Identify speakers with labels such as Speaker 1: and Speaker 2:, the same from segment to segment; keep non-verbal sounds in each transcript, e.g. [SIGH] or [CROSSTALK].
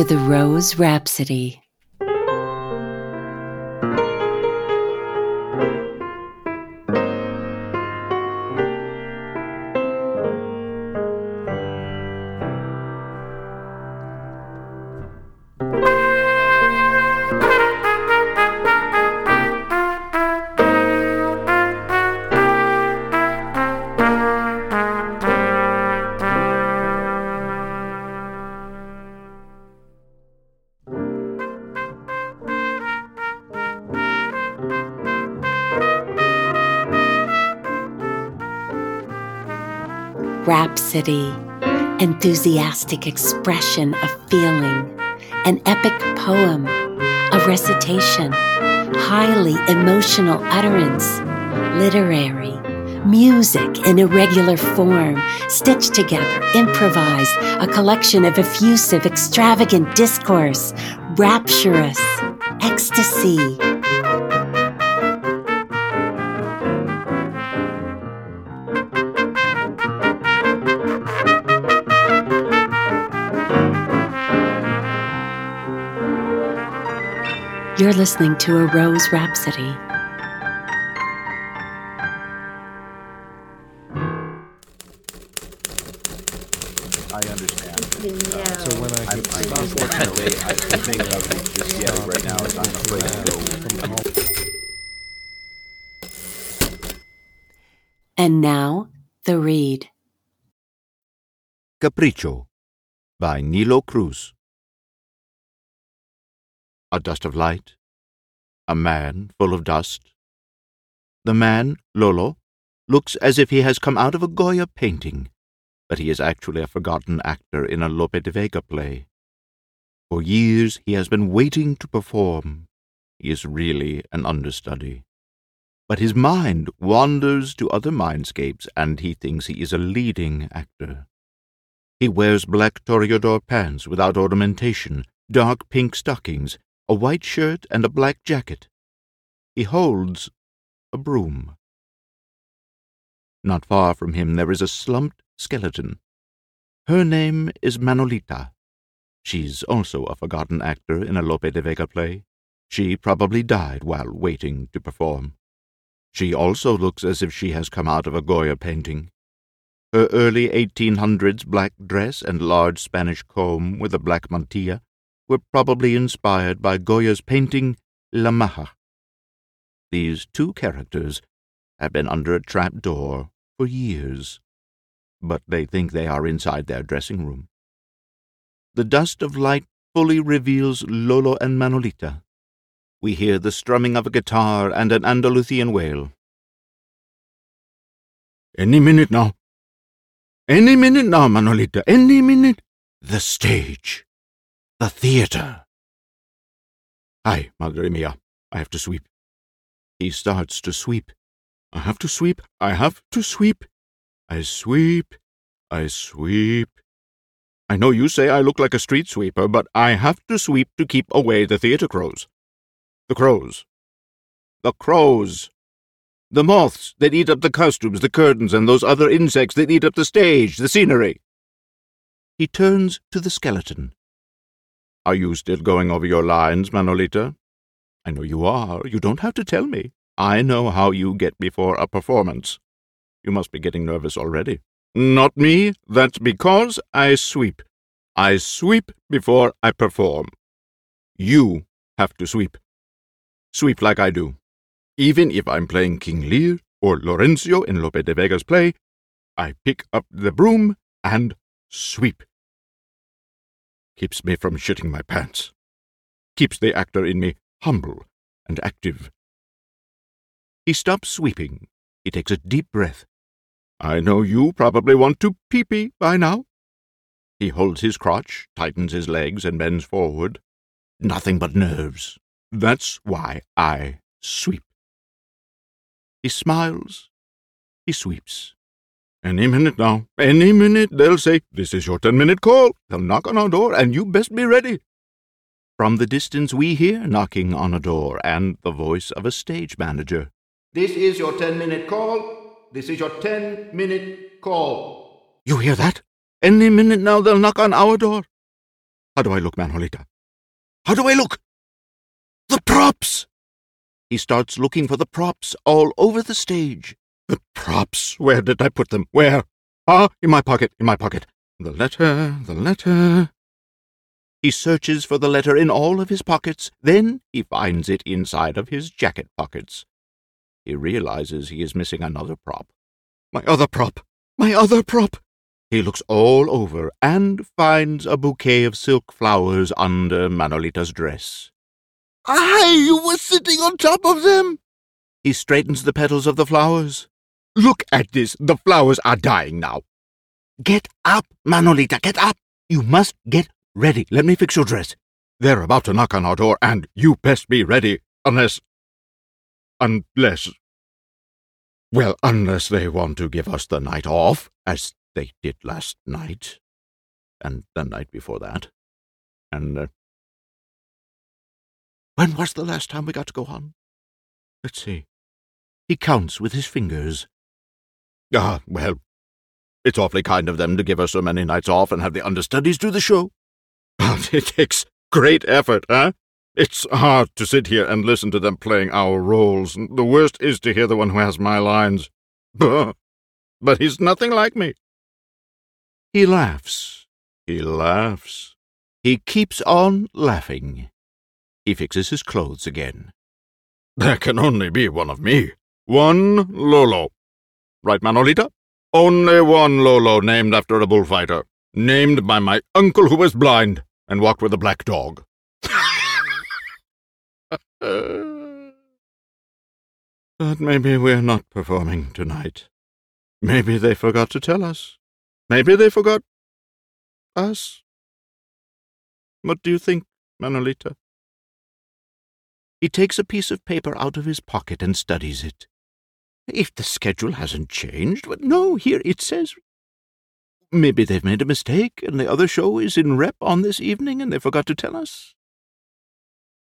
Speaker 1: To the Rose Rhapsody. Enthusiastic expression of feeling, an epic poem, a recitation, highly emotional utterance, literary, music in irregular form, stitched together, improvised, a collection of effusive, extravagant discourse, rapturous, ecstasy. You're listening to a Rose Rhapsody.
Speaker 2: I understand.
Speaker 3: Yeah.
Speaker 4: So when I
Speaker 2: I'm,
Speaker 4: get
Speaker 2: I'm
Speaker 4: stuck
Speaker 2: unfortunately, I think of just yelling right now. is I'm afraid to go.
Speaker 1: And now, the read.
Speaker 5: Capricho by Nilo Cruz. A dust of light, a man full of dust. The man, Lolo, looks as if he has come out of a Goya painting, but he is actually a forgotten actor in a Lope de Vega play. For years he has been waiting to perform. He is really an understudy. But his mind wanders to other mindscapes, and he thinks he is a leading actor. He wears black toreador pants without ornamentation, dark pink stockings, a white shirt, and a black jacket. He holds a broom. Not far from him there is a slumped skeleton. Her name is Manolita. She's also a forgotten actor in a Lope de Vega play. She probably died while waiting to perform. She also looks as if she has come out of a Goya painting. Her early 1800s black dress and large Spanish comb with a black mantilla were probably inspired by Goya's painting La Maja. These two characters have been under a trap door for years, but they think they are inside their dressing room. The dust of light fully reveals Lolo and Manolita. We hear the strumming of a guitar and an Andalusian wail. Any minute now. Any minute now, Manolita. Any minute. The stage. The theater. Ay, madre mia. I have to sweep. He starts to sweep. I have to sweep. I have to sweep. I sweep. I sweep. I know you say I look like a street sweeper, but I have to sweep to keep away the theater crows. The crows. The crows. The moths that eat up the costumes, the curtains, and those other insects that eat up the stage, the scenery. He turns to the skeleton. Are you still going over your lines, Manolita? I know you are. You don't have to tell me. I know how you get before a performance. You must be getting nervous already. Not me. That's because I sweep. I sweep before I perform. You have to sweep. Sweep like I do. Even if I'm playing King Lear or Lorenzo in Lope de Vega's play, I pick up the broom and sweep. Keeps me from shitting my pants. Keeps the actor in me humble and active. He stops sweeping. He takes a deep breath. I know you probably want to pee-pee by now. He holds his crotch, tightens his legs, and bends forward. Nothing but nerves. That's why I sweep. He smiles. He sweeps. Any minute now, any minute, they'll say, This is your ten minute call. They'll knock on our door, and you best be ready. From the distance, we hear knocking on a door and the voice of a stage manager.
Speaker 2: This is your 10 minute call. This is your 10 minute call.
Speaker 5: You hear that? Any minute now, they'll knock on our door. How do I look, Manolita? How do I look? The props! He starts looking for the props all over the stage. The props! Where did I put them? Where? Ah, in my pocket, in my pocket. The letter, the letter. He searches for the letter in all of his pockets. Then he finds it inside of his jacket pockets. He realizes he is missing another prop. My other prop! My other prop! He looks all over and finds a bouquet of silk flowers under Manolita's dress. I was sitting on top of them! He straightens the petals of the flowers. Look at this. The flowers are dying now. Get up, Manolita, get up. You must get ready. Let me fix your dress. They're about to knock on our door, and you best be ready, unless. unless. Well, unless they want to give us the night off, as they did last night, and the night before that, and. Uh, when was the last time we got to go on? Let's see. He counts with his fingers. Ah, well, it's awfully kind of them to give us so many nights off and have the understudies do the show. But [LAUGHS] it takes great effort, eh? It's hard to sit here and listen to them playing our roles. The worst is to hear the one who has my lines. [LAUGHS] But he's nothing like me. He laughs. He laughs. He keeps on laughing. He fixes his clothes again. There can only be one of me. One Lolo. Right, Manolita? Only one Lolo named after a bullfighter. Named by my uncle who was blind and walked with a black dog. [LAUGHS] but maybe we're not performing tonight. Maybe they forgot to tell us. Maybe they forgot us. What do you think, Manolita? He takes a piece of paper out of his pocket and studies it. If the schedule hasn't changed, but no, here it says. Maybe they've made a mistake and the other show is in rep on this evening and they forgot to tell us.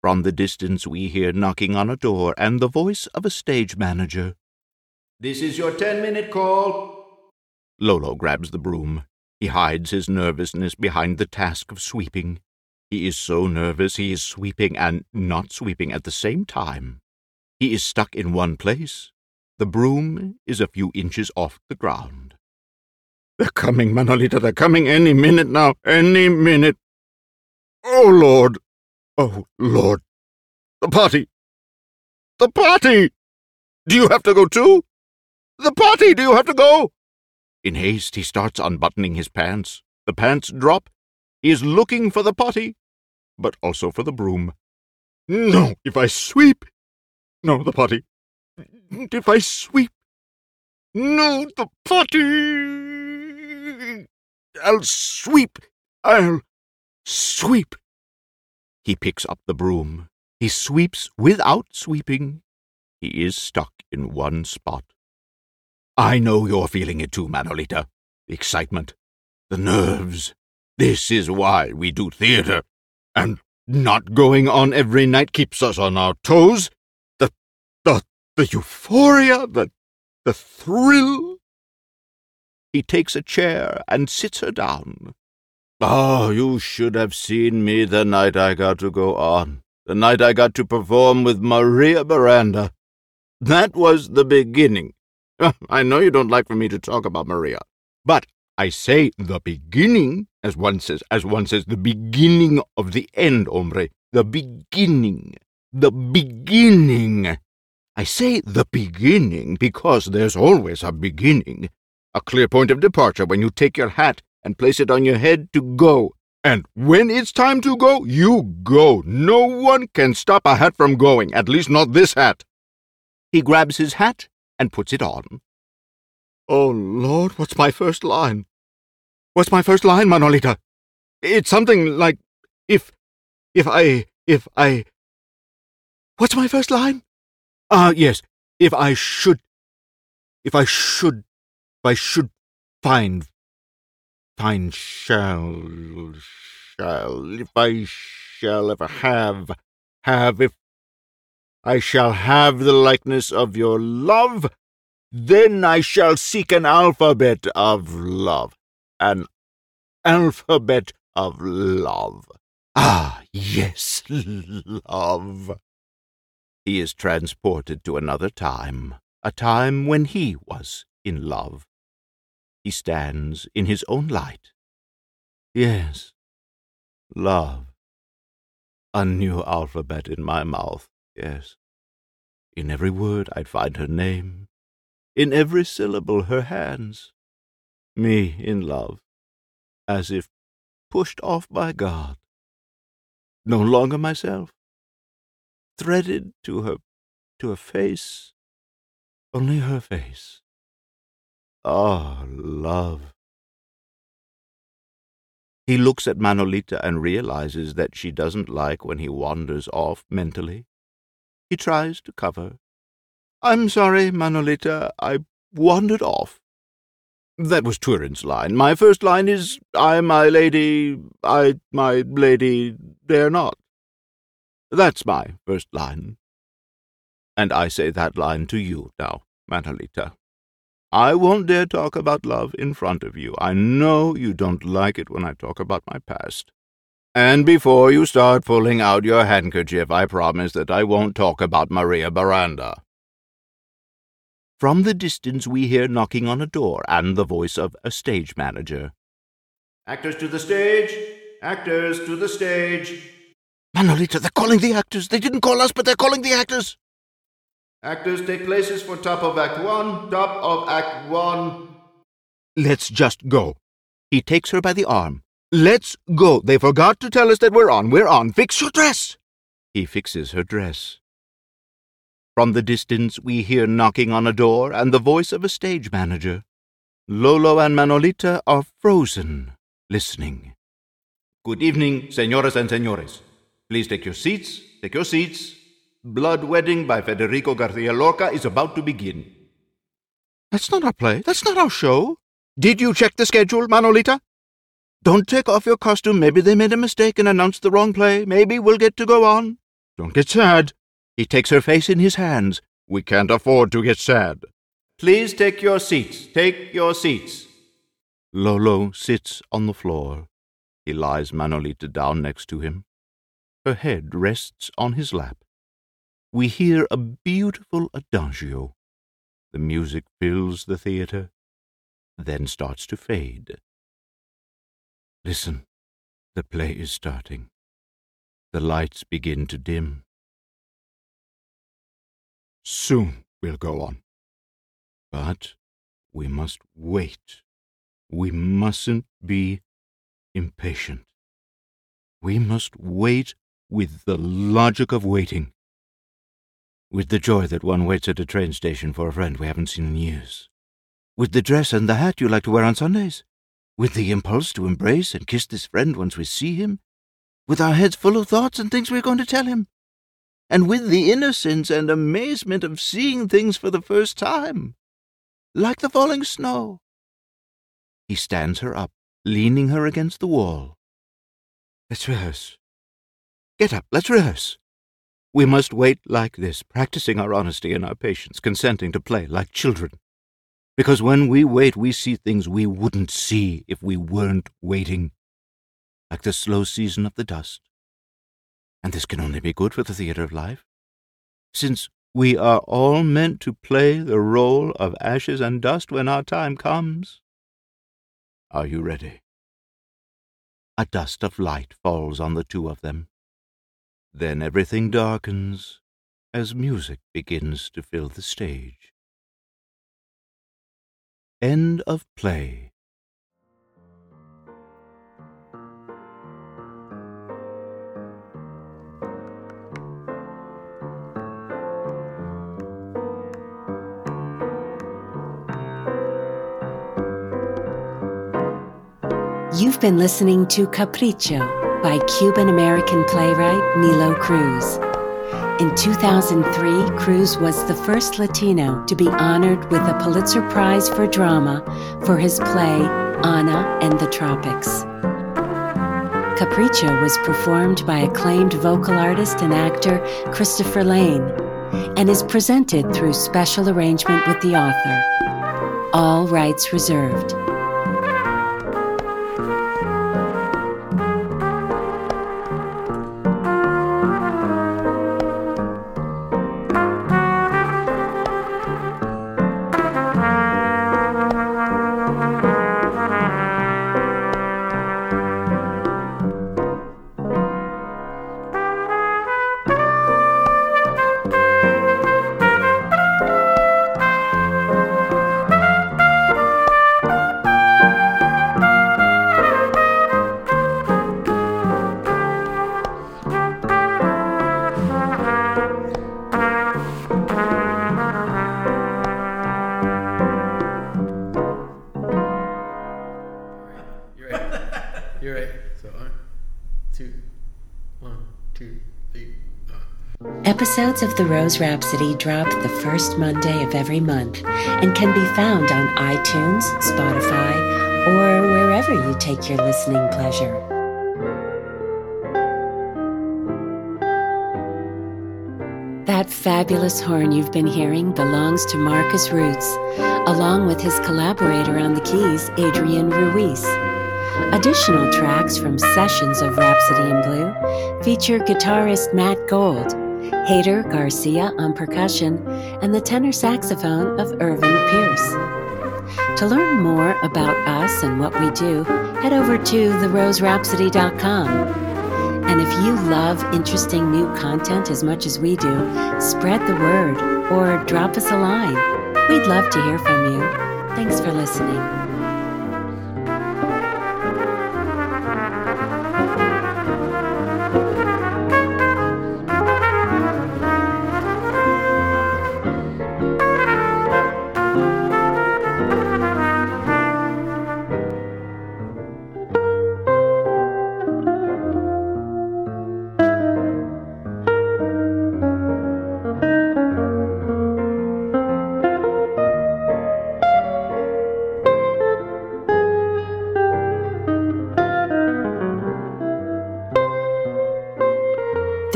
Speaker 5: From the distance, we hear knocking on a door and the voice of a stage manager.
Speaker 2: This is your ten minute call.
Speaker 5: Lolo grabs the broom. He hides his nervousness behind the task of sweeping. He is so nervous he is sweeping and not sweeping at the same time. He is stuck in one place. The broom is a few inches off the ground. They're coming, Manolita. They're coming any minute now. Any minute. Oh, Lord. Oh, Lord. The party. The party! Do you have to go too? The party! Do you have to go? In haste, he starts unbuttoning his pants. The pants drop. He is looking for the potty, but also for the broom. No, if I sweep. No, the potty. If I sweep. No, the potty. I'll sweep. I'll sweep. He picks up the broom. He sweeps without sweeping. He is stuck in one spot. I know you're feeling it too, Manolita. The excitement, the nerves, this is why we do theatre. And not going on every night keeps us on our toes. The, euphoria, the, the thrill. He takes a chair and sits her down. Oh, you should have seen me the night I got to go on, the night I got to perform with Maria Miranda. That was the beginning. [LAUGHS] I know you don't like for me to talk about Maria, but I say the beginning, as one says, as one says, the beginning of the end, hombre. The beginning. The beginning. I say the beginning because there's always a beginning. A clear point of departure when you take your hat and place it on your head to go. And when it's time to go, you go. No one can stop a hat from going, at least not this hat. He grabs his hat and puts it on. Oh, Lord, what's my first line? What's my first line, Manolita? It's something like, if, if I, if I. What's my first line? Ah, yes, if I should, if I should, if I should find, find shall, shall, if I shall ever have, have, if I shall have the likeness of your love, then I shall seek an alphabet of love. An alphabet of love. Ah, yes, [LAUGHS] love. He is transported to another time, a time when he was in love. He stands in his own light. Yes, love. A new alphabet in my mouth, yes. In every word I'd find her name, in every syllable her hands. Me in love, as if pushed off by God. No longer myself, threaded to her to her face, only her face. Ah, love. He looks at Manolita and realizes that she doesn't like when he wanders off mentally. He tries to cover. I'm sorry, Manolita, I wandered off. That was Turin's line. My first line is, I, my lady, I, my lady, dare not. That's my first line. And I say that line to you now, Manolita. I won't dare talk about love in front of you. I know you don't like it when I talk about my past. And before you start pulling out your handkerchief, I promise that I won't talk about Maria Baranda. From the distance, we hear knocking on a door and the voice of a stage manager.
Speaker 2: Actors to the stage! Actors to the stage!
Speaker 5: Manolita, they're calling the actors. They didn't call us, but they're calling the actors.
Speaker 2: Actors take places for top of Act One, top of Act One.
Speaker 5: Let's just go. He takes her by the arm. Let's go. They forgot to tell us that we're on. We're on. Fix your dress. He fixes her dress. From the distance, we hear knocking on a door and the voice of a stage manager. Lolo and Manolita are frozen, listening.
Speaker 2: Good evening, señoras and señores. Please take your seats. Take your seats. Blood Wedding by Federico Garcia Lorca is about to begin.
Speaker 5: That's not our play. That's not our show. Did you check the schedule, Manolita? Don't take off your costume. Maybe they made a mistake and announced the wrong play. Maybe we'll get to go on. Don't get sad. He takes her face in his hands. We can't afford to get sad.
Speaker 2: Please take your seats. Take your seats.
Speaker 5: Lolo sits on the floor. He lies Manolita down next to him. Her head rests on his lap we hear a beautiful adagio. The music fills the theatre, then starts to fade. Listen, the play is starting. The lights begin to dim. Soon we'll go on. But we must wait. We mustn't be impatient. We must wait with the logic of waiting with the joy that one waits at a train station for a friend we haven't seen in years, with the dress and the hat you like to wear on Sundays, with the impulse to embrace and kiss this friend once we see him, with our heads full of thoughts and things we're going to tell him, and with the innocence and amazement of seeing things for the first time, like the falling snow. He stands her up, leaning her against the wall. Let's rehearse. Get up, let's rehearse. We must wait like this, practicing our honesty and our patience, consenting to play like children. Because when we wait, we see things we wouldn't see if we weren't waiting, like the slow season of the dust. And this can only be good for the theatre of life, since we are all meant to play the role of ashes and dust when our time comes. Are you ready? A dust of light falls on the two of them. Then everything darkens as music begins to fill the stage. End of play.
Speaker 1: You've been listening to Capricho by Cuban American playwright Nilo Cruz. In 2003, Cruz was the first Latino to be honored with a Pulitzer Prize for Drama for his play Anna and the Tropics. Capricho was performed by acclaimed vocal artist and actor Christopher Lane and is presented through special arrangement with the author. All rights reserved. Episodes of The Rose Rhapsody drop the first Monday of every month and can be found on iTunes, Spotify, or wherever you take your listening pleasure. That fabulous horn you've been hearing belongs to Markus Rutz, along with his collaborator on the keys, Adrian Ruiz. Additional tracks from sessions of Rhapsody in Blue feature guitarist Matt Gold, Hader Garcia on percussion, and the tenor saxophone of Irvin Pierce. To learn more about us and what we do, head over to theroserhapsody.com. And if you love interesting new content as much as we do, spread the word or drop us a line. We'd love to hear from you. Thanks for listening.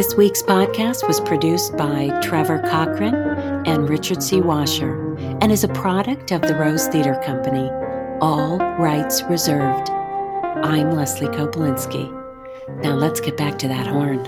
Speaker 1: This week's podcast was produced by Trevor Cochran and Richard C. Washer and is a product of the Rose Theater Company. All rights reserved. I'm Leslie Kopolinsky. Now let's get back to that horn.